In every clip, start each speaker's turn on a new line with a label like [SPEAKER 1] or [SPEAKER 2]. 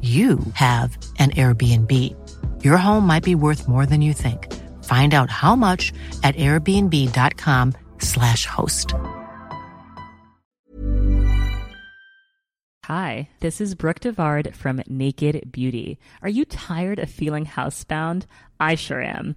[SPEAKER 1] you have an Airbnb. Your home might be worth more than you think. Find out how much at airbnb.com/slash host.
[SPEAKER 2] Hi, this is Brooke Devard from Naked Beauty. Are you tired of feeling housebound? I sure am.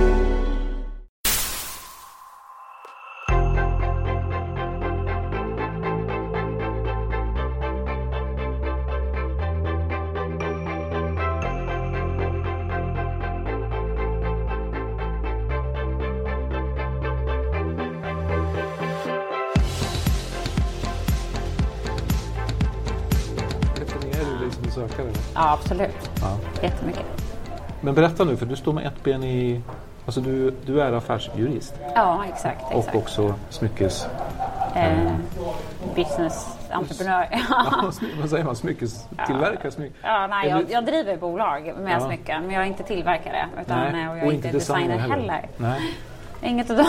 [SPEAKER 3] Ja, absolut.
[SPEAKER 4] Ja.
[SPEAKER 3] Jättemycket.
[SPEAKER 4] Men berätta nu, för du står med ett ben i... Alltså du, du är affärsjurist
[SPEAKER 3] Ja, exakt. exakt.
[SPEAKER 4] och också smyckes...
[SPEAKER 3] Eh, businessentreprenör.
[SPEAKER 4] Ja, smy- vad säger man? Smyckestillverkare? Smyck...
[SPEAKER 3] Ja, nej, jag, jag driver bolag med
[SPEAKER 4] Ja.
[SPEAKER 3] smycken, men jag är inte tillverkare. Utan,
[SPEAKER 4] Nej,
[SPEAKER 3] och jag är inte designer heller.
[SPEAKER 4] Nej.
[SPEAKER 3] Inget av det.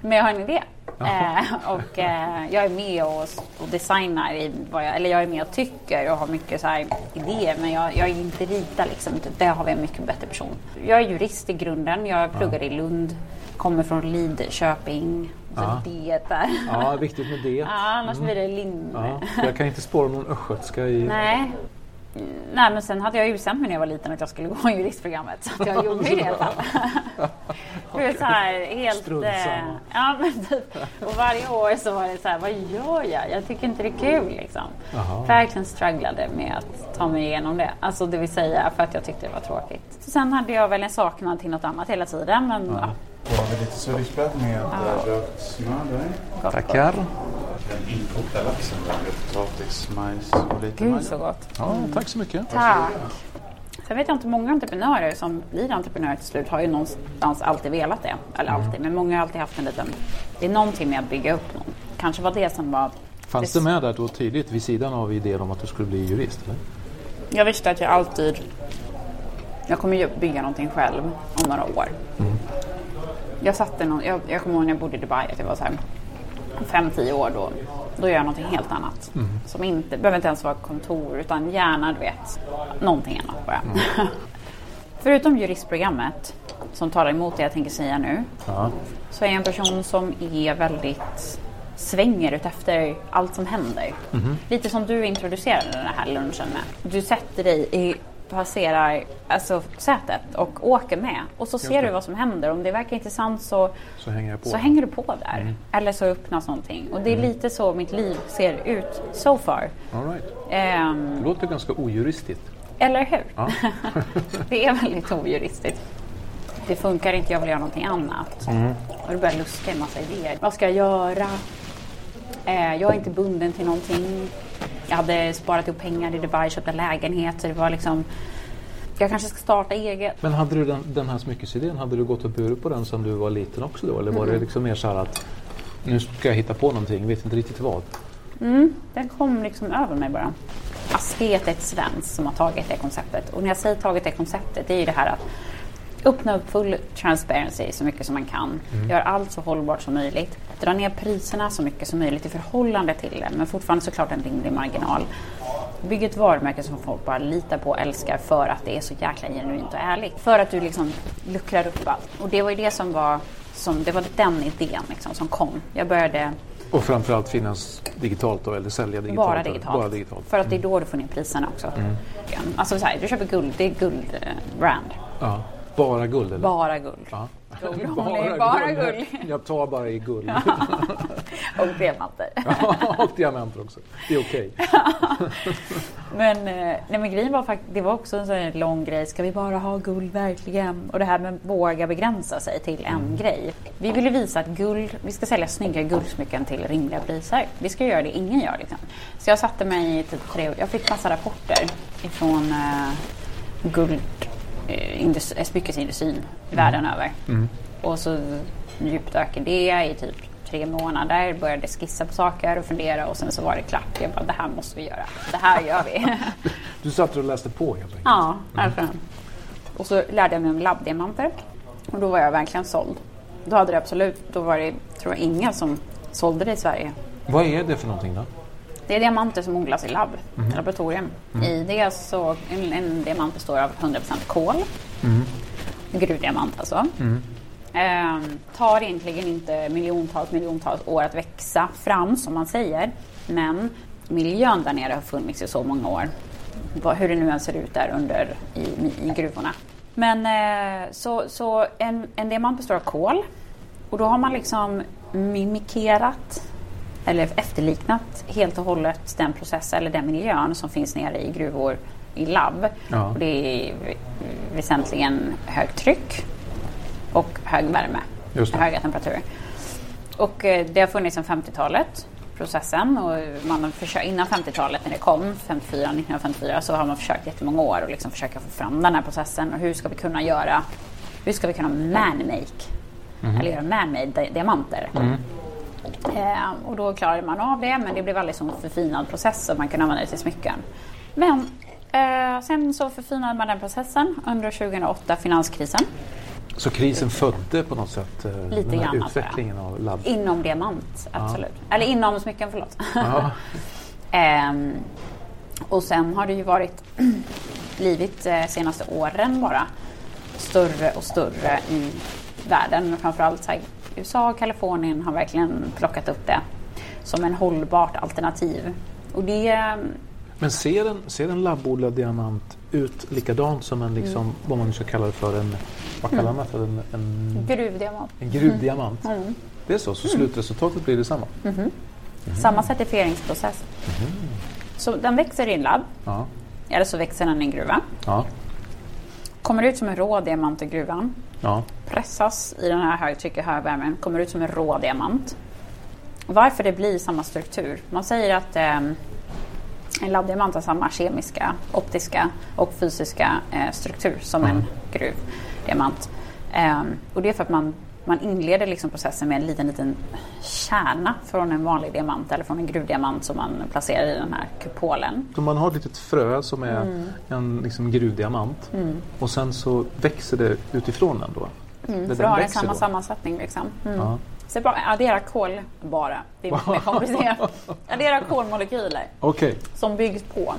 [SPEAKER 3] Men jag har en idé. Eh, och eh, jag är med och, och designar, i vad jag, eller jag är med och tycker och har mycket så här idéer. Men jag, jag är inte rita liksom. Där har vi en mycket bättre person. Jag är jurist i grunden. Jag pluggade i Lund. Kommer från Lidköping. Så
[SPEAKER 4] Ja.
[SPEAKER 3] det där.
[SPEAKER 4] Ja, viktigt med det.
[SPEAKER 3] Ja, annars blir det Lind.
[SPEAKER 4] Ja, jag kan inte spåra någon östgötska i...
[SPEAKER 3] Nej. Nej, men sen hade jag ju bestämt mig när jag var liten att jag skulle gå juristprogrammet. Så att jag gjorde ju det i alla fall. Det är så här helt... Eh, ja, men typ. Och varje år så var det så här, vad gör jag? Jag tycker inte det är kul liksom.
[SPEAKER 4] Jaha.
[SPEAKER 3] Verkligen strugglade med att ta mig igenom det. Alltså det vill säga för att jag tyckte det var tråkigt. Så sen hade jag väl en saknad till något annat hela tiden. Men ja.
[SPEAKER 5] Då har vi lite surdegsbröd med ja. rökt smör där.
[SPEAKER 4] Tackar.
[SPEAKER 5] Den inkokta laxen där med potatis, majs och lite
[SPEAKER 3] Gud
[SPEAKER 5] majo.
[SPEAKER 3] så gott.
[SPEAKER 4] Ja, tack så mycket.
[SPEAKER 3] Tack. Sen vet jag inte, många entreprenörer som blir entreprenörer till slut har ju någonstans alltid velat det. Eller alltid, men många har alltid haft en liten... Det är någonting med att bygga upp någon. Kanske var det som var...
[SPEAKER 4] Fanns det med där då tidigt vid sidan av idén om att du skulle bli jurist? Eller?
[SPEAKER 3] Jag visste att jag alltid... Jag kommer ju bygga någonting själv om några år. Jag satte någon, jag, jag kommer ihåg när jag bodde i Dubai att jag var så här fem, tio år då. Då gör jag någonting helt annat. Som inte, behöver inte ens vara kontor utan gärna du vet, någonting annat bara. Förutom juristprogrammet som talar emot det jag tänker säga nu.
[SPEAKER 4] Ja.
[SPEAKER 3] Så är jag en person som är väldigt svänger ut efter allt som händer. Lite som du introducerade den här lunchen med. Du sätter dig i passerar alltså, sätet och åker med och så ser du vad som händer. Om det verkar intressant så,
[SPEAKER 4] Så hänger på.
[SPEAKER 3] så hänger du på där. Eller så öppnas någonting. Och det är lite så mitt liv ser ut so far.
[SPEAKER 4] All right.
[SPEAKER 3] Ehm,
[SPEAKER 4] Det låter ganska ojuristigt.
[SPEAKER 3] eller hur?
[SPEAKER 4] Ja.
[SPEAKER 3] det är väldigt ojuristigt. Det funkar inte, jag vill göra någonting annat. Och då börjar luska i massa idéer. Vad ska jag göra? Eh, jag är inte bunden till någonting. Jag hade sparat upp pengar i Dubai, köpt en lägenhet. Så det var liksom... Jag kanske ska starta eget.
[SPEAKER 4] Men hade du den, den här smyckesidén, hade du gått och burit på den sedan du var liten också då? Eller var det liksom mer så här att nu ska jag hitta på någonting, vet inte riktigt vad?
[SPEAKER 3] Den kom liksom över mig bara. Fast universitet, ett svenskt, som har tagit det konceptet. Och när jag säger tagit det konceptet, det är ju det här att öppna upp full transparency så mycket som man kan.
[SPEAKER 4] Mm.
[SPEAKER 3] Gör allt så hållbart som möjligt. Dra ner priserna så mycket som möjligt i förhållande till det, men fortfarande såklart en rimlig marginal. Bygg ett varumärke som folk bara litar på och älskar för att det är så jäkla genuint och ärligt. För att du liksom luckrar upp allt. Och det var ju det som var, som, det var den idén liksom som kom. Jag började
[SPEAKER 4] Och framförallt finnas digitalt då, eller sälja digitalt?
[SPEAKER 3] bara digitalt.
[SPEAKER 4] Bara digitalt.
[SPEAKER 3] För att det är då du får ner priserna också. Alltså så här, du köper guld, det är guldbrand.
[SPEAKER 4] Ja. Bara guld eller?
[SPEAKER 3] Bara guld.
[SPEAKER 4] Ja.
[SPEAKER 3] Guld only, bara guld.
[SPEAKER 4] Jag tar bara i guld.
[SPEAKER 3] Och diamanter.
[SPEAKER 4] och diamanter också. Det är okej.
[SPEAKER 3] Men, eh, nej, men grejen var faktiskt, det var också en sån här lång grej. Ska vi bara ha guld verkligen? Och det här med att våga begränsa sig till en grej. Vi ville visa att guld, vi ska sälja snygga guldsmycken till rimliga priser. Vi ska göra det ingen gör liksom. Så jag satte mig i typ tre Jag fick massa rapporter ifrån eh, guld, eh, eh, smyckesindustrin världen över. Och så djupdök i det i typ tre månader, började skissa på saker och fundera och sen så var det klart. Jag bara, det här måste vi göra. Det här gör vi.
[SPEAKER 4] Du satt och läste på helt enkelt?
[SPEAKER 3] ja, verkligen. Och så lärde jag mig om labbdiamanter och då var jag verkligen såld. Då hade det absolut, då var det tror jag inga som sålde det i Sverige.
[SPEAKER 4] Vad är det för någonting då?
[SPEAKER 3] Det är diamanter som odlas i labb, laboratorium. I det så, en, en diamant består av 100% kol. Gruvdiamant alltså. Ehm, tar egentligen inte miljontals, miljontals år att växa fram som man säger. Men miljön där nere har funnits i så många år. Hur det nu än ser ut där under i, i gruvorna. Men eh, så, så en, en diamant består av kol. Och då har man liksom mimikerat eller efterliknat helt och hållet den process eller den miljön som finns nere i gruvor i labb.
[SPEAKER 4] Ja.
[SPEAKER 3] Och det är väsentligen högt tryck och hög värme, höga temperaturer. Och eh, det har funnits sedan 50-talet, processen. Och man har försökt, innan 50-talet när det kom, 54, 1954, så har man försökt jättemånga år och liksom försöka få fram den här processen. Och hur ska vi kunna göra, hur ska vi kunna man-make, eller göra man-made di- diamanter. Eh, och då klarade man av det, men det blev aldrig så förfinad process så man kunde använda det till smycken. Men eh, sen så förfinade man den processen under 2008, finanskrisen.
[SPEAKER 4] Så krisen födde på något sätt eh,
[SPEAKER 3] Lite
[SPEAKER 4] den här
[SPEAKER 3] grann,
[SPEAKER 4] utvecklingen av labb?
[SPEAKER 3] Inom diamant, absolut. Eller inom smycken, förlåt.
[SPEAKER 4] Ja.
[SPEAKER 3] Ehm, och sen har det ju varit, blivit eh, senaste åren bara, större och större i världen. Framförallt USA och Kalifornien har verkligen plockat upp det som en hållbart alternativ. Och det,
[SPEAKER 4] Men ser en, ser en labbodlad diamant ut likadant som en, liksom,
[SPEAKER 3] Mm.
[SPEAKER 4] vad man nu ska kalla det för, en, vad kallar man det för, en, en,
[SPEAKER 3] gruvdiamant.
[SPEAKER 4] en gruvdiamant?
[SPEAKER 3] Mm.
[SPEAKER 4] Det är så, så slutresultatet blir detsamma?
[SPEAKER 3] Samma certifieringsprocess. Så den växer i en labb,
[SPEAKER 4] Ja.
[SPEAKER 3] eller så växer den i en gruva.
[SPEAKER 4] Ja.
[SPEAKER 3] Kommer ut som en rå diamant i gruvan.
[SPEAKER 4] ja.
[SPEAKER 3] pressas i den här högtrycket, högvärmen, kommer ut som en rå diamant. Varför det blir samma struktur? Man säger att eh, en labbdiamant har samma kemiska, optiska och fysiska eh, struktur som en gruvdiamant. Eh, och det är för att man, man inleder liksom processen med en liten, liten kärna från en vanlig diamant eller från en gruvdiamant som man placerar i den här kupolen.
[SPEAKER 4] Så man har ett litet frö som är
[SPEAKER 3] Mm.
[SPEAKER 4] en liksom gruvdiamant och sen så växer det utifrån den då?
[SPEAKER 3] Mm, för då har den samma
[SPEAKER 4] då?
[SPEAKER 3] sammansättning. Liksom. Mm.
[SPEAKER 4] Ja.
[SPEAKER 3] Så bara addera kol bara. Det är mycket mer komplicerat. addera kolmolekyler
[SPEAKER 4] Okej,
[SPEAKER 3] som byggs på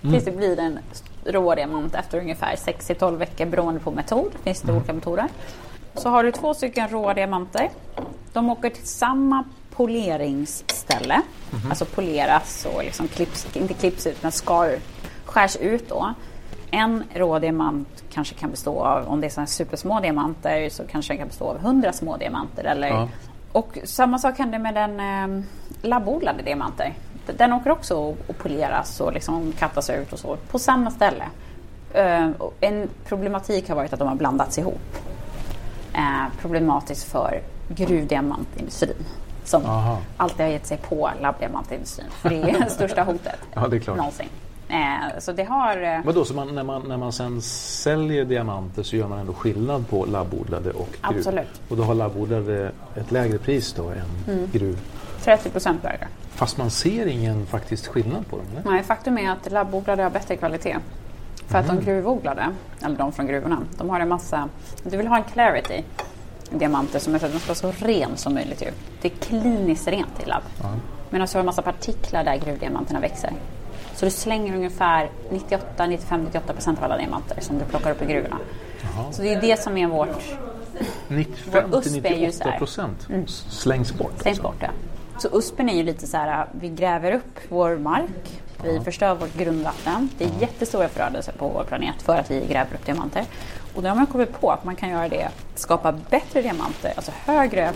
[SPEAKER 3] tills det blir en rådiamant efter ungefär 6-12 veckor beroende på metod. Finns det olika metoder. Så har du två stycken råa diamanter. De åker till samma poleringsställe. Alltså poleras och liksom klipps, inte klipps ut men skar, skärs ut då. En rå diamant kanske kan bestå av, om det är sådana supersmå diamanter så kanske den kan bestå av 100 små diamanter. Eller,
[SPEAKER 4] Ja.
[SPEAKER 3] Och samma sak händer med den eh, labbodlade diamanter. Den åker också och- poleras och liksom kattas ut och så på samma ställe. Och en problematik har varit att de har blandats ihop. Eh, problematiskt för gruvdiamantindustrin som
[SPEAKER 4] Aha.
[SPEAKER 3] alltid har gett sig på labbdiamantindustrin. För det är det största hotet
[SPEAKER 4] Ja, det är klart.
[SPEAKER 3] någonsin. Eh, så det har... Eh,
[SPEAKER 4] Vadå, så man, när, man, när man sen säljer diamanter så gör man ändå skillnad på labbodlade och gruv?
[SPEAKER 3] Absolut.
[SPEAKER 4] Och då har labbodlade ett lägre pris då än
[SPEAKER 3] Mm.
[SPEAKER 4] gruv?
[SPEAKER 3] 30 procent lägre.
[SPEAKER 4] Fast man ser ingen faktisk skillnad på dem? Eller?
[SPEAKER 3] Nej, faktum är att labbodlade har bättre kvalitet. För att de gruvodlade, eller de från gruvorna, de har en massa... Du vill ha en clarity diamanter som är så att de ska vara så ren som möjligt. Ju. Det är kliniskt rent i labb. Medan du har en massa partiklar där gruvdiamanterna växer. Så du slänger ungefär 98, 95, 98 procent av alla diamanter som du plockar upp i gruvorna. Så det är det som är vårt
[SPEAKER 4] 95
[SPEAKER 3] Vår
[SPEAKER 4] till
[SPEAKER 3] USP är ju
[SPEAKER 4] 98
[SPEAKER 3] så här.
[SPEAKER 4] procent slängs bort.
[SPEAKER 3] Stängs
[SPEAKER 4] alltså.
[SPEAKER 3] bort ja. Så USPen är ju lite så här, vi gräver upp vår mark, vi förstör vårt grundvatten. Det är jättestora förödelser på vår planet för att vi gräver upp diamanter. Och då har man kommit på att man kan göra det, skapa bättre diamanter, alltså högre,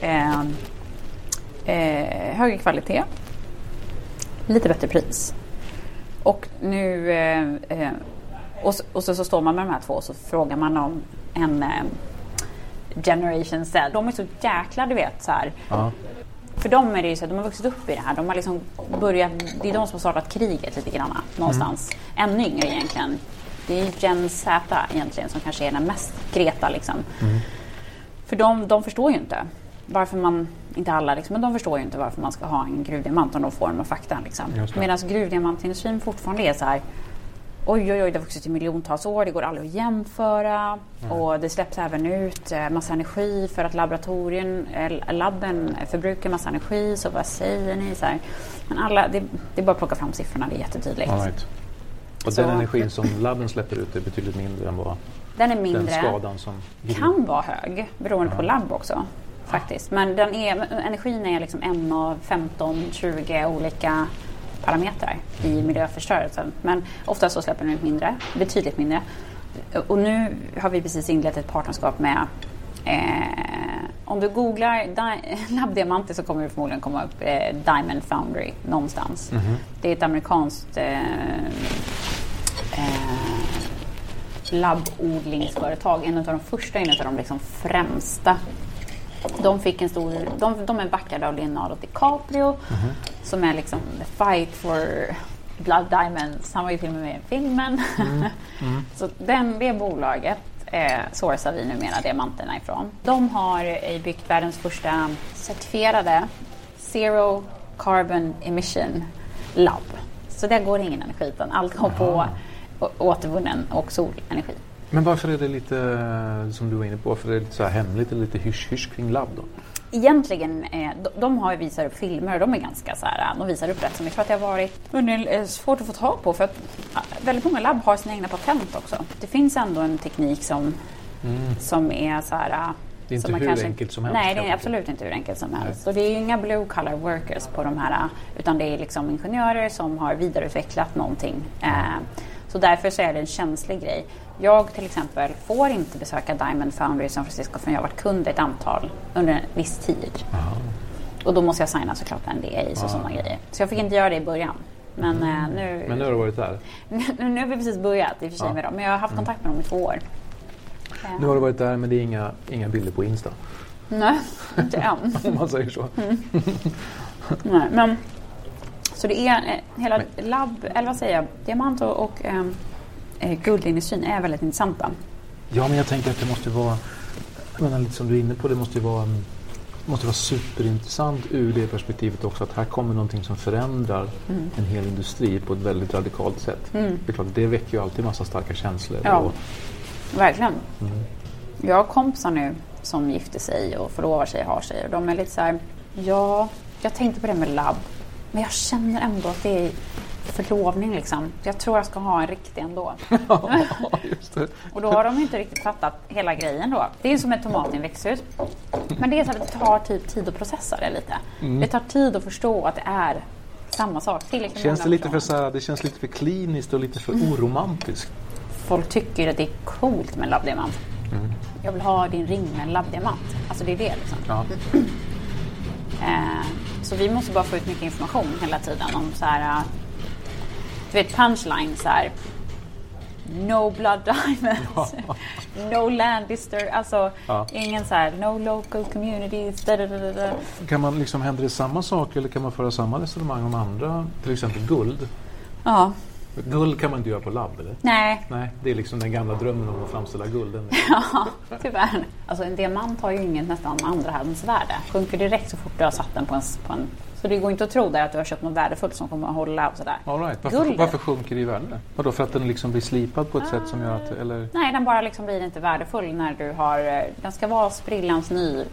[SPEAKER 3] eh, eh, högre kvalitet, lite bättre pris. Och nu eh, eh, och, så, och så, så står man med de här två och så frågar man om en eh, generation cell. De är så jäkla, du vet så här.
[SPEAKER 4] Ja.
[SPEAKER 3] För dem är det ju så att de har vuxit upp i det här. De har liksom börjat, det är de som har startat kriget lite grann någonstans. Ännu yngre egentligen. Det är Gen Z egentligen som kanske är den mest Greta liksom. För de, de förstår ju inte varför man, inte alla liksom, men de förstår ju inte varför man ska ha en gruvdiamant om de får den med fakta. Liksom. Medan gruvdiamantindustrin fortfarande är så här Oj, oj, oj, det har vuxit i miljontals år, det går aldrig att jämföra. Och det släpps även ut eh, massa energi för att laboratorien, eh, labben förbrukar massa energi. Så vad säger ni? Så här. Men alla, det, det är bara att plocka fram siffrorna, det är jättetydligt.
[SPEAKER 4] Right. Och
[SPEAKER 3] Så-
[SPEAKER 4] den energin som labben släpper ut är betydligt mindre än vad
[SPEAKER 3] Den är
[SPEAKER 4] den
[SPEAKER 3] mindre,
[SPEAKER 4] skadan som...
[SPEAKER 3] kan vara hög beroende på labb också. Faktiskt. Men den är, energin är liksom en av 15, 20 olika parametrar i miljöförstörelsen. Men ofta så släpper den ut mindre, betydligt mindre. Och nu har vi precis inlett ett partnerskap med eh, om du googlar di- labbdiamanter så kommer det förmodligen komma upp eh, Diamond Foundry någonstans. Det är ett amerikanskt eh, eh, labbodlingsföretag. En av de första, en av de liksom främsta. De, fick en stor, de, de är backade av Leonardo DiCaprio som är liksom the fight for blood diamonds. Han var ju till och med i filmen. Så den, det bolaget eh, sourcar vi numera diamanterna ifrån. De har eh, byggt världens första certifierade Zero Carbon Emission Lab. Så där går ingen energi utan allt går på återvunnen och solenergi.
[SPEAKER 4] Men varför är det lite, eh, som du var inne på, varför är det lite så här hemligt eller lite hysch-hysch kring labb då?
[SPEAKER 3] Egentligen, eh, de, de har ju visat upp filmer och de är ganska så här, de visar upp rätt så mycket. För att det har varit är svårt att få tag på för att väldigt många labb har sina egna patent också. Det finns ändå en teknik som, som är så här...
[SPEAKER 4] Mm. Det är inte hur enkelt som helst,
[SPEAKER 3] Nej, det är
[SPEAKER 4] kanske.
[SPEAKER 3] absolut inte hur enkelt som helst. Och det är ju inga blue collar workers på de här, utan det är liksom ingenjörer som har vidareutvecklat någonting. Eh, så därför så är det en känslig grej. Jag till exempel får inte besöka Diamond Foundry i San Francisco förrän jag har varit kund ett antal under en viss tid. Och då måste jag signa såklart en NDA och sådana grejer. Så jag fick inte göra det i början. Men eh, nu,
[SPEAKER 4] Men nu har du varit där.
[SPEAKER 3] nu, nu har vi precis börjat i och för sig
[SPEAKER 4] Ja.
[SPEAKER 3] med dem. Men jag har haft kontakt med dem i två år.
[SPEAKER 4] Nu har du varit där men det är inga, inga bilder på Insta.
[SPEAKER 3] Nej, inte än.
[SPEAKER 4] Om man säger så.
[SPEAKER 3] Nej, men, så det är eh, hela labb, eller vad säger jag, diamant och, och ehm, eh, guldindustrin är väldigt intressanta.
[SPEAKER 4] Ja men jag tänker att det måste vara, menar, lite som du är inne på, det måste ju vara, mm, måste vara superintressant ur det perspektivet också att här kommer någonting som förändrar
[SPEAKER 3] Mm.
[SPEAKER 4] en hel industri på ett väldigt radikalt sätt. Det är klart, det väcker ju alltid massa starka känslor.
[SPEAKER 3] Ja.
[SPEAKER 4] Och,
[SPEAKER 3] Verkligen. Jag har kompisar nu som gifter sig och förlovar sig och har sig och de är lite så här, ja, jag tänkte på det med labb, men jag känner ändå att det är förlovning liksom. Jag tror jag ska ha en riktig ändå. Och då har de inte riktigt fattat hela grejen då. Det är som ett tomat i en växthus. Men det är så att det tar typ tid att processa det lite. Det tar tid att förstå att det är samma sak. Tillräckligt
[SPEAKER 4] Känns det lite för så här, det känns lite för kliniskt och lite för
[SPEAKER 3] Mm.
[SPEAKER 4] oromantiskt.
[SPEAKER 3] Folk tycker att det är coolt med en labbdiamant. Jag vill ha din ring med en labbdiamant. Alltså det är det liksom.
[SPEAKER 4] Ja.
[SPEAKER 3] Eh, så vi måste bara få ut mycket information hela tiden om så här. eh, Du vet punchline så här. No blood diamonds. no land distur. Alltså
[SPEAKER 4] Ja.
[SPEAKER 3] ingen så här. No local communities. Da, da, da.
[SPEAKER 4] Kan man liksom, händer det samma sak eller kan man föra samma resonemang om andra, till exempel guld?
[SPEAKER 3] Ja,
[SPEAKER 4] Guld kan man inte göra på labb eller?
[SPEAKER 3] nej.
[SPEAKER 4] Nej, det är liksom den gamla drömmen om att framställa guld.
[SPEAKER 3] Ja, tyvärr. Alltså en diamant har ju inget nästan andrahandsvärde. Sjunker direkt så fort du har satt den på en, på en Så det går inte att tro där att du har köpt något värdefullt som kommer att hålla och sådär.
[SPEAKER 4] All right. varför, varför sjunker det i värde? Vadå, för att den liksom blir slipad på ett sätt som gör att... Eller?
[SPEAKER 3] Nej, den bara liksom blir inte värdefull när du har... eh, Den ska vara sprillans ny.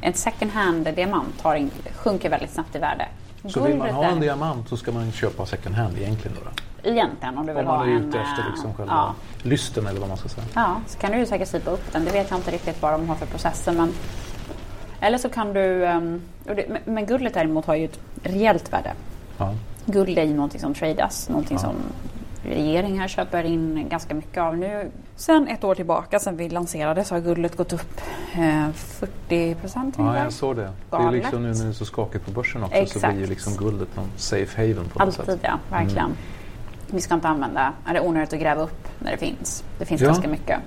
[SPEAKER 3] En second hand diamant har in, sjunker väldigt snabbt i värde.
[SPEAKER 4] Så vill man ha en diamant så ska man köpa second hand egentligen då? då?
[SPEAKER 3] Egentligen om du vill
[SPEAKER 4] Om man
[SPEAKER 3] ha
[SPEAKER 4] är
[SPEAKER 3] en...
[SPEAKER 4] ute efter
[SPEAKER 3] eh,
[SPEAKER 4] liksom själva
[SPEAKER 3] ja.
[SPEAKER 4] lysten eller vad man ska säga.
[SPEAKER 3] Ja, så kan du ju säkert slipa upp den. Det vet jag inte riktigt vad de har för processer. Men... Eller så kan du... ehm, det, men- guldet däremot har ju ett rejält värde.
[SPEAKER 4] Ja.
[SPEAKER 3] Guld är ju någonting som tradas, någonting
[SPEAKER 4] Ja.
[SPEAKER 3] som regeringar köper in ganska mycket av nu. Sen ett år tillbaka, sen vi lanserade, så har guldet gått upp eh, 40 procent
[SPEAKER 4] ja, jag såg det. Det är
[SPEAKER 3] Galet.
[SPEAKER 4] liksom nu när det är så skakigt på börsen också så
[SPEAKER 3] Exakt.
[SPEAKER 4] blir ju liksom guldet någon safe haven på något
[SPEAKER 3] Alltid
[SPEAKER 4] sätt.
[SPEAKER 3] ja, verkligen. Vi ska inte använda, är det onödigt att gräva upp när det finns. Det finns
[SPEAKER 4] Ja.
[SPEAKER 3] ganska mycket.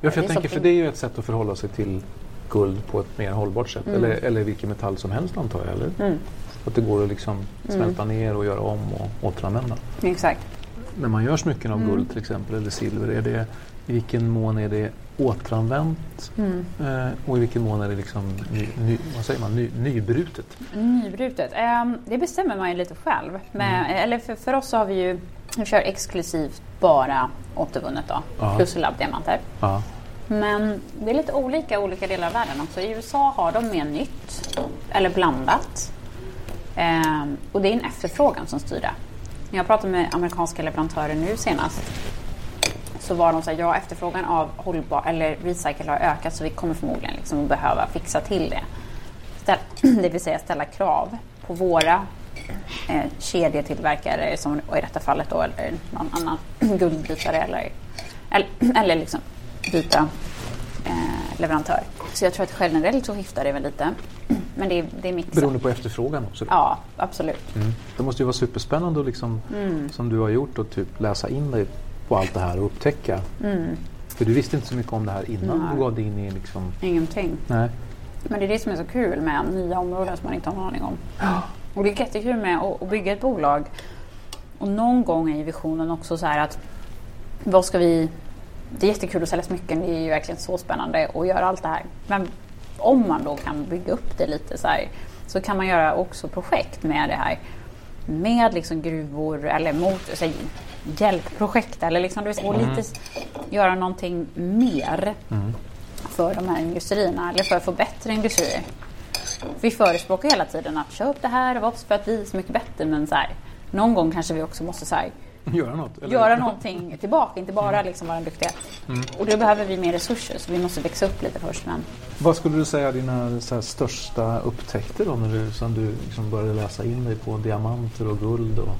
[SPEAKER 4] Ja, för jag tänker, för det är ju ett sätt att förhålla sig till guld på ett mer hållbart sätt.
[SPEAKER 3] Mm.
[SPEAKER 4] Eller, eller vilken metall som helst antar jag, eller? Att det går att liksom
[SPEAKER 3] Mm.
[SPEAKER 4] smälta ner och göra om och återanvända.
[SPEAKER 3] Exakt.
[SPEAKER 4] När man gör smycken av
[SPEAKER 3] Mm.
[SPEAKER 4] guld till exempel, eller silver, är det, i vilken mån är det återanvänt
[SPEAKER 3] Mm.
[SPEAKER 4] eh, och i vilken mån är det liksom ny, ny, vad säger man, ny, nybrutet?
[SPEAKER 3] Nybrutet. Ehm, det bestämmer man ju lite själv. Men,
[SPEAKER 4] Mm.
[SPEAKER 3] Eller för, för oss så har vi ju, vi kör exklusivt bara återvunnet då.
[SPEAKER 4] Ja.
[SPEAKER 3] Plus labbdiamanter.
[SPEAKER 4] Ja.
[SPEAKER 3] Men det är lite olika i olika delar av världen också. I USA har de mer nytt eller blandat. Ehm, och det är en efterfrågan som styr det. När jag pratade med amerikanska leverantörer nu senast så var de så här, ja efterfrågan av hållbar eller recycle har ökat så vi kommer förmodligen liksom behöva fixa till det. Ställ, det vill säga ställa krav på våra eh, kedjetillverkare som i detta fallet då eller någon annan guldbrytare eller, eller, eller liksom byta eh, leverantör. Så jag tror att generellt så skiftar det väl lite. Men det är, det är mixat.
[SPEAKER 4] Beroende på efterfrågan också. då.
[SPEAKER 3] Ja, absolut.
[SPEAKER 4] Mm. Det måste ju vara superspännande att liksom,
[SPEAKER 3] Mm.
[SPEAKER 4] som du har gjort och typ läsa in dig på allt det här och upptäcka. För du visste inte så mycket om det här innan
[SPEAKER 3] Mm. Nej.
[SPEAKER 4] du gav dig in i liksom...
[SPEAKER 3] Ingenting.
[SPEAKER 4] Nej.
[SPEAKER 3] Men det är det som är så kul med nya områden som man inte har någon aning om. Och det är jättekul med att, bygga ett bolag. Och någon gång är visionen också så här att vad ska vi... Det är jättekul att sälja smycken, det är ju verkligen så spännande att göra allt det här. Men om man då kan bygga upp det lite så här så kan man göra också projekt med det här. Med liksom gruvor eller mot, så här, hjälpprojekt eller liksom, du vet, och lite s- göra någonting mer för de här industrierna eller för att få bättre industrier. Vi förespråkar hela tiden att köp det här var obs för att vi är så mycket bättre men så här, någon gång kanske vi också måste så här,
[SPEAKER 4] Göra något? eller?
[SPEAKER 3] göra någonting tillbaka, inte bara liksom vara duktiga. Och då behöver vi mer resurser så vi måste växa upp lite först. Men
[SPEAKER 4] Vad skulle du säga är dina här, största upptäckter då när du, som du liksom började läsa in dig på diamanter och guld? Och...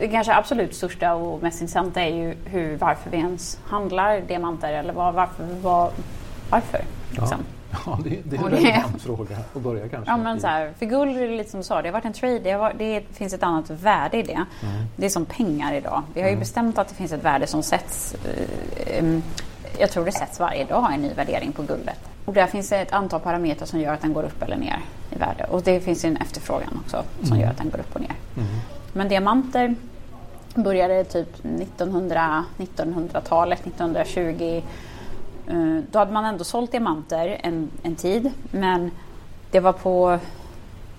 [SPEAKER 3] det- kanske absolut största och mest intressanta är ju hur, varför vi ens handlar diamanter eller vad, varför. Vad, varför liksom.
[SPEAKER 4] Ja, det, det är en relevant fråga att börja kanske.
[SPEAKER 3] Ja men så här, för guld är det lite som du sa, det har varit en trade, det, varit, det finns ett annat värde i det. Det är som pengar idag. Vi har ju bestämt att det finns ett värde som sätts, eh, jag tror det sätts varje dag en ny värdering på guldet. Och där finns det ett antal parametrar som gör att den går upp eller ner i värde. Och det finns en efterfrågan också som gör att den går upp och ner. Men diamanter började typ 1900, 1900-talet, 1920 Eh, Då hade man ändå sålt diamanter en, en tid men det var på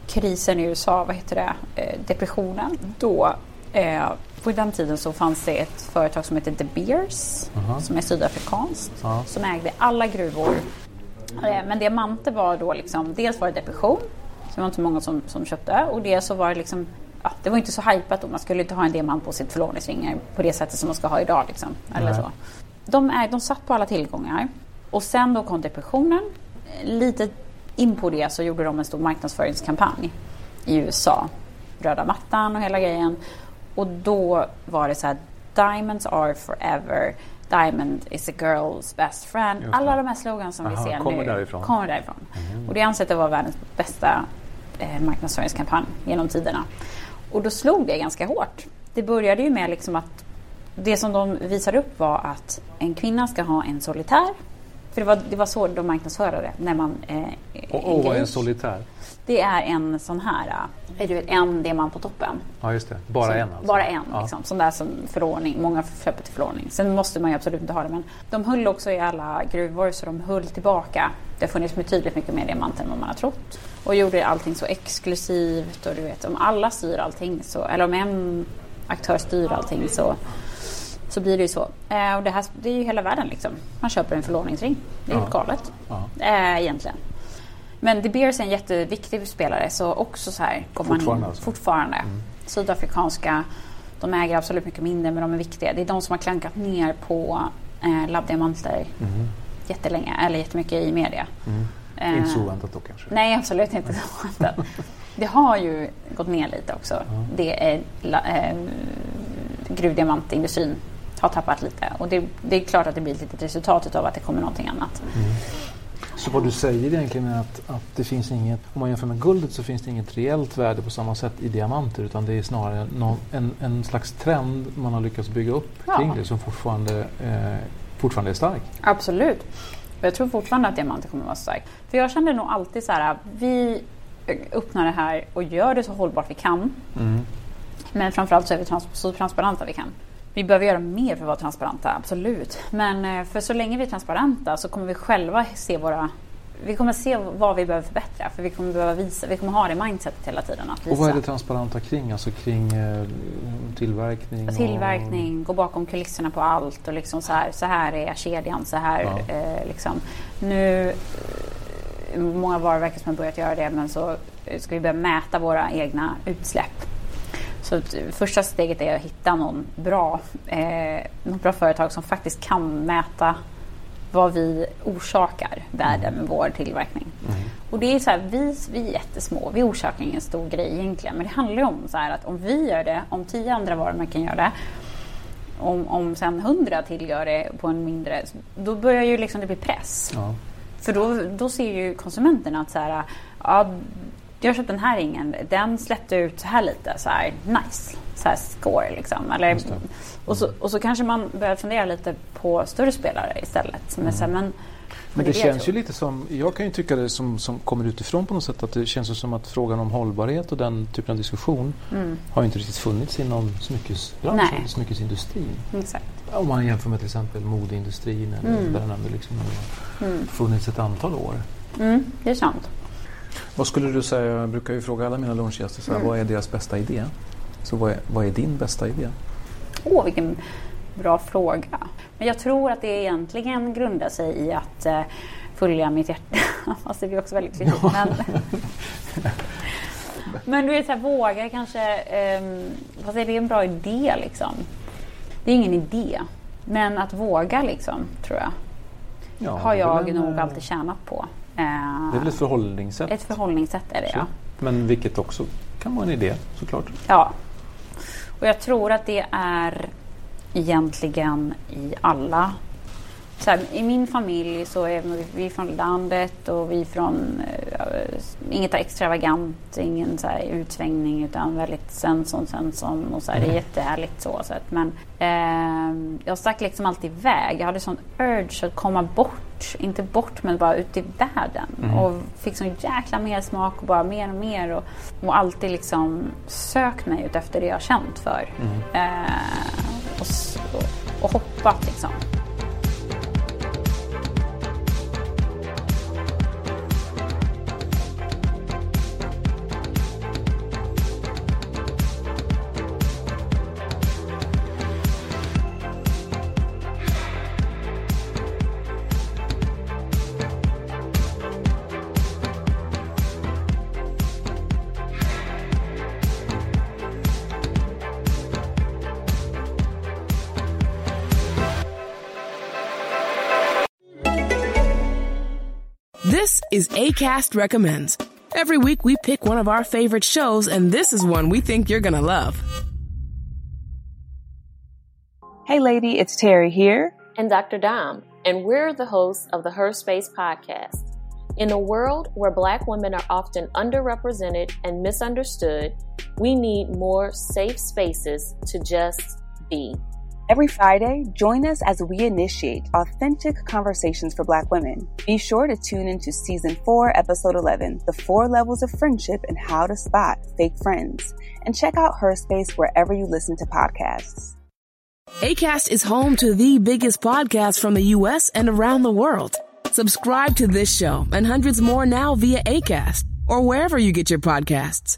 [SPEAKER 3] krisen i USA, vad heter det, eh, depressionen. Då, eh, på den tiden så fanns det ett företag som heter De Beers
[SPEAKER 4] Aha.
[SPEAKER 3] som är sydafrikanskt
[SPEAKER 4] Ja.
[SPEAKER 3] som ägde alla gruvor. Eh, Men diamanter var då liksom, dels var det depression, så det var inte många som, som köpte och dels så var det liksom Ja, det var inte så hypat då. Man skulle inte ha en diamant på sitt förlovningsring på det sättet som man ska ha idag. Liksom, eller
[SPEAKER 4] Nej.
[SPEAKER 3] så. De, är, de satt på alla tillgångar. Och sen då kom depressionen. Lite in på det så gjorde de en stor marknadsföringskampanj i USA. Röda mattan och hela grejen. Och då var det så här Diamonds are forever. Diamond is a girl's best friend. Alla de här slogans som
[SPEAKER 4] Aha,
[SPEAKER 3] vi ser
[SPEAKER 4] kommer
[SPEAKER 3] nu
[SPEAKER 4] därifrån.
[SPEAKER 3] Kommer därifrån. Och det anses att vara världens bästa eh, marknadsföringskampanj genom tiderna. Och då slog det ganska hårt. Det började ju med liksom att det som de visade upp var att en kvinna ska ha en solitär För det var, det var så de marknadsförde det. När man, eh,
[SPEAKER 4] Och, vad är en solitär?
[SPEAKER 3] Det är en sån här, eh, du vet, en diamant på toppen.
[SPEAKER 4] Ja, just det. Bara
[SPEAKER 3] Så-
[SPEAKER 4] en alltså?
[SPEAKER 3] Bara en,
[SPEAKER 4] Ja.
[SPEAKER 3] liksom. Sån där som förordning. Många köper till förordning. Sen måste man ju absolut inte ha det. Men de höll också i alla gruvor så de höll tillbaka. Det har funnits betydligt mycket mer diamanter än vad man har trott. Och gjorde allting så exklusivt. Och du vet, om alla styr allting, så, eller om en aktör styr allting så, så blir det ju så. Eh, och det, här, det är ju hela världen liksom. Man köper en förlovningsring. Det är
[SPEAKER 4] Ja.
[SPEAKER 3] helt galet.
[SPEAKER 4] Ja.
[SPEAKER 3] Eh, egentligen. Men De Beers är en jätteviktig spelare så också så här går man
[SPEAKER 4] Fortfarande
[SPEAKER 3] in.
[SPEAKER 4] alltså?
[SPEAKER 3] Fortfarande. Sydafrikanska, de äger absolut mycket mindre men de är viktiga. Det är de som har klankat ner på eh, labbdiamanter jättelänge, eller jättemycket i media. Eh,
[SPEAKER 4] Inte så oväntat då kanske?
[SPEAKER 3] Nej, absolut inte så oväntat. Det har ju gått ner lite också. Det är la, eh, gruvdiamantindustrin har tappat lite och det, det är klart att det blir ett litet resultat av att det kommer någonting annat.
[SPEAKER 4] Så vad du säger egentligen är att, att det finns inget, om man jämför med guldet så finns det inget reellt värde på samma sätt i diamanter utan det är snarare någon, en, en slags trend man har lyckats bygga upp
[SPEAKER 3] Ja.
[SPEAKER 4] kring det som fortfarande, eh, fortfarande är stark.
[SPEAKER 3] Absolut. Och jag tror fortfarande att diamanter kommer att vara stark. För jag kände nog alltid så här, vi öppnar det här och gör det så hållbart vi kan. Men framförallt så är vi trans- så transparenta vi kan. Vi behöver göra mer för att vara transparenta, absolut. Men eh, för så länge vi är transparenta så kommer vi själva se våra... Vi kommer se vad vi behöver förbättra. För vi kommer behöva visa, vi kommer ha det mindsetet hela tiden att visa.
[SPEAKER 4] Och vad är det transparenta kring? Alltså kring eh, tillverkning? och-
[SPEAKER 3] Tillverkning, gå bakom kulisserna på allt och liksom så här, så här är kedjan, så här
[SPEAKER 4] Ja.
[SPEAKER 3] eh, liksom. Nu, eh, många varumärken som har börjat göra det men så ska vi börja mäta våra egna utsläpp. Så första steget är att hitta någon bra, eh, något bra företag som faktiskt kan mäta vad vi orsakar världen med vår tillverkning. Och det är så här, vi, vi är jättesmå, vi orsakar ingen stor grej egentligen. Men det handlar ju om så här att om vi gör det, om tio andra varumärken gör det, om, om sen hundra till gör det på en mindre, då börjar ju liksom det bli press.
[SPEAKER 4] Ja.
[SPEAKER 3] För då, då ser ju konsumenterna att så här, ja, jag har köpt den här ringen, den släppte ut så här lite, så här nice, så här score liksom. Eller,
[SPEAKER 4] det.
[SPEAKER 3] och, så, och så kanske man börjar fundera lite på större spelare istället. Som är så här, men,
[SPEAKER 4] Men
[SPEAKER 3] är
[SPEAKER 4] det
[SPEAKER 3] jag
[SPEAKER 4] känns ju lite som, jag kan ju tycka det som, som kommer utifrån på något sätt att det känns som att frågan om hållbarhet och den typen av diskussion har ju inte riktigt funnits inom smyckesbranschen,
[SPEAKER 3] Mm. Nej.
[SPEAKER 4] smyckesindustrin.
[SPEAKER 3] Exakt.
[SPEAKER 4] Om man jämför med till exempel modeindustrin eller där den ändå liksom har funnits ett antal år.
[SPEAKER 3] Mm, det är sant.
[SPEAKER 6] Vad skulle du säga, jag brukar ju fråga alla mina lunchgäster, så här,
[SPEAKER 3] Mm.
[SPEAKER 6] vad är deras bästa idé? Så vad är, vad är din bästa idé?
[SPEAKER 3] Åh, vilken bra fråga. Men jag tror att det egentligen grundar sig i att eh, följa mitt hjärta. Fast det blir också väldigt klyschigt. Men, men du vet, så här, våga kanske... Um, fast är det en bra idé liksom? Det är ingen idé. Men att våga liksom, tror jag,
[SPEAKER 4] Ja,
[SPEAKER 3] har jag nog
[SPEAKER 4] eh,
[SPEAKER 3] alltid tjänat på.
[SPEAKER 4] Det är väl ett
[SPEAKER 3] Eh,
[SPEAKER 4] förhållningssätt.
[SPEAKER 3] ett förhållningssätt är det,
[SPEAKER 4] Så.
[SPEAKER 3] ja.
[SPEAKER 4] Men vilket också kan vara en idé såklart.
[SPEAKER 3] Ja. Och jag tror att det är egentligen i alla... Så här, I min familj så är vi- vi från landet och vi från... Eh, inget extravagant, ingen så här utsvängning utan väldigt Svensson, Svensson och så här, det är jättehärligt så. så att, men eh, jag stack liksom alltid iväg. Jag hade sån urge att komma bort, inte bort men bara ut i världen. Och fick sån jäkla mer smak och bara mer och mer. Och, och alltid liksom sökt mig ut efter det jag känt för. Eh, och, s- och, och hoppat liksom.
[SPEAKER 7] Is ACAST Recommends. Every week we pick one of our favorite shows, and this is one we think you're gonna love.
[SPEAKER 8] Hey, lady, it's Terry here.
[SPEAKER 9] and Dr. Dom, and we're the hosts of the Her Space podcast. In a world where Black women are often underrepresented and misunderstood, we need more safe spaces to just be.
[SPEAKER 8] Every Friday, join us as we initiate authentic conversations for Black women. Be sure to tune into Season 4, Episode 11 The Four Levels of Friendship and How to Spot Fake Friends. And check out Her Space wherever you listen to podcasts.
[SPEAKER 7] ACAST is home to the biggest podcasts from the U.S. and around the world. Subscribe to this show and hundreds more now via ACAST or wherever you get your podcasts.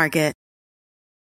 [SPEAKER 10] Market.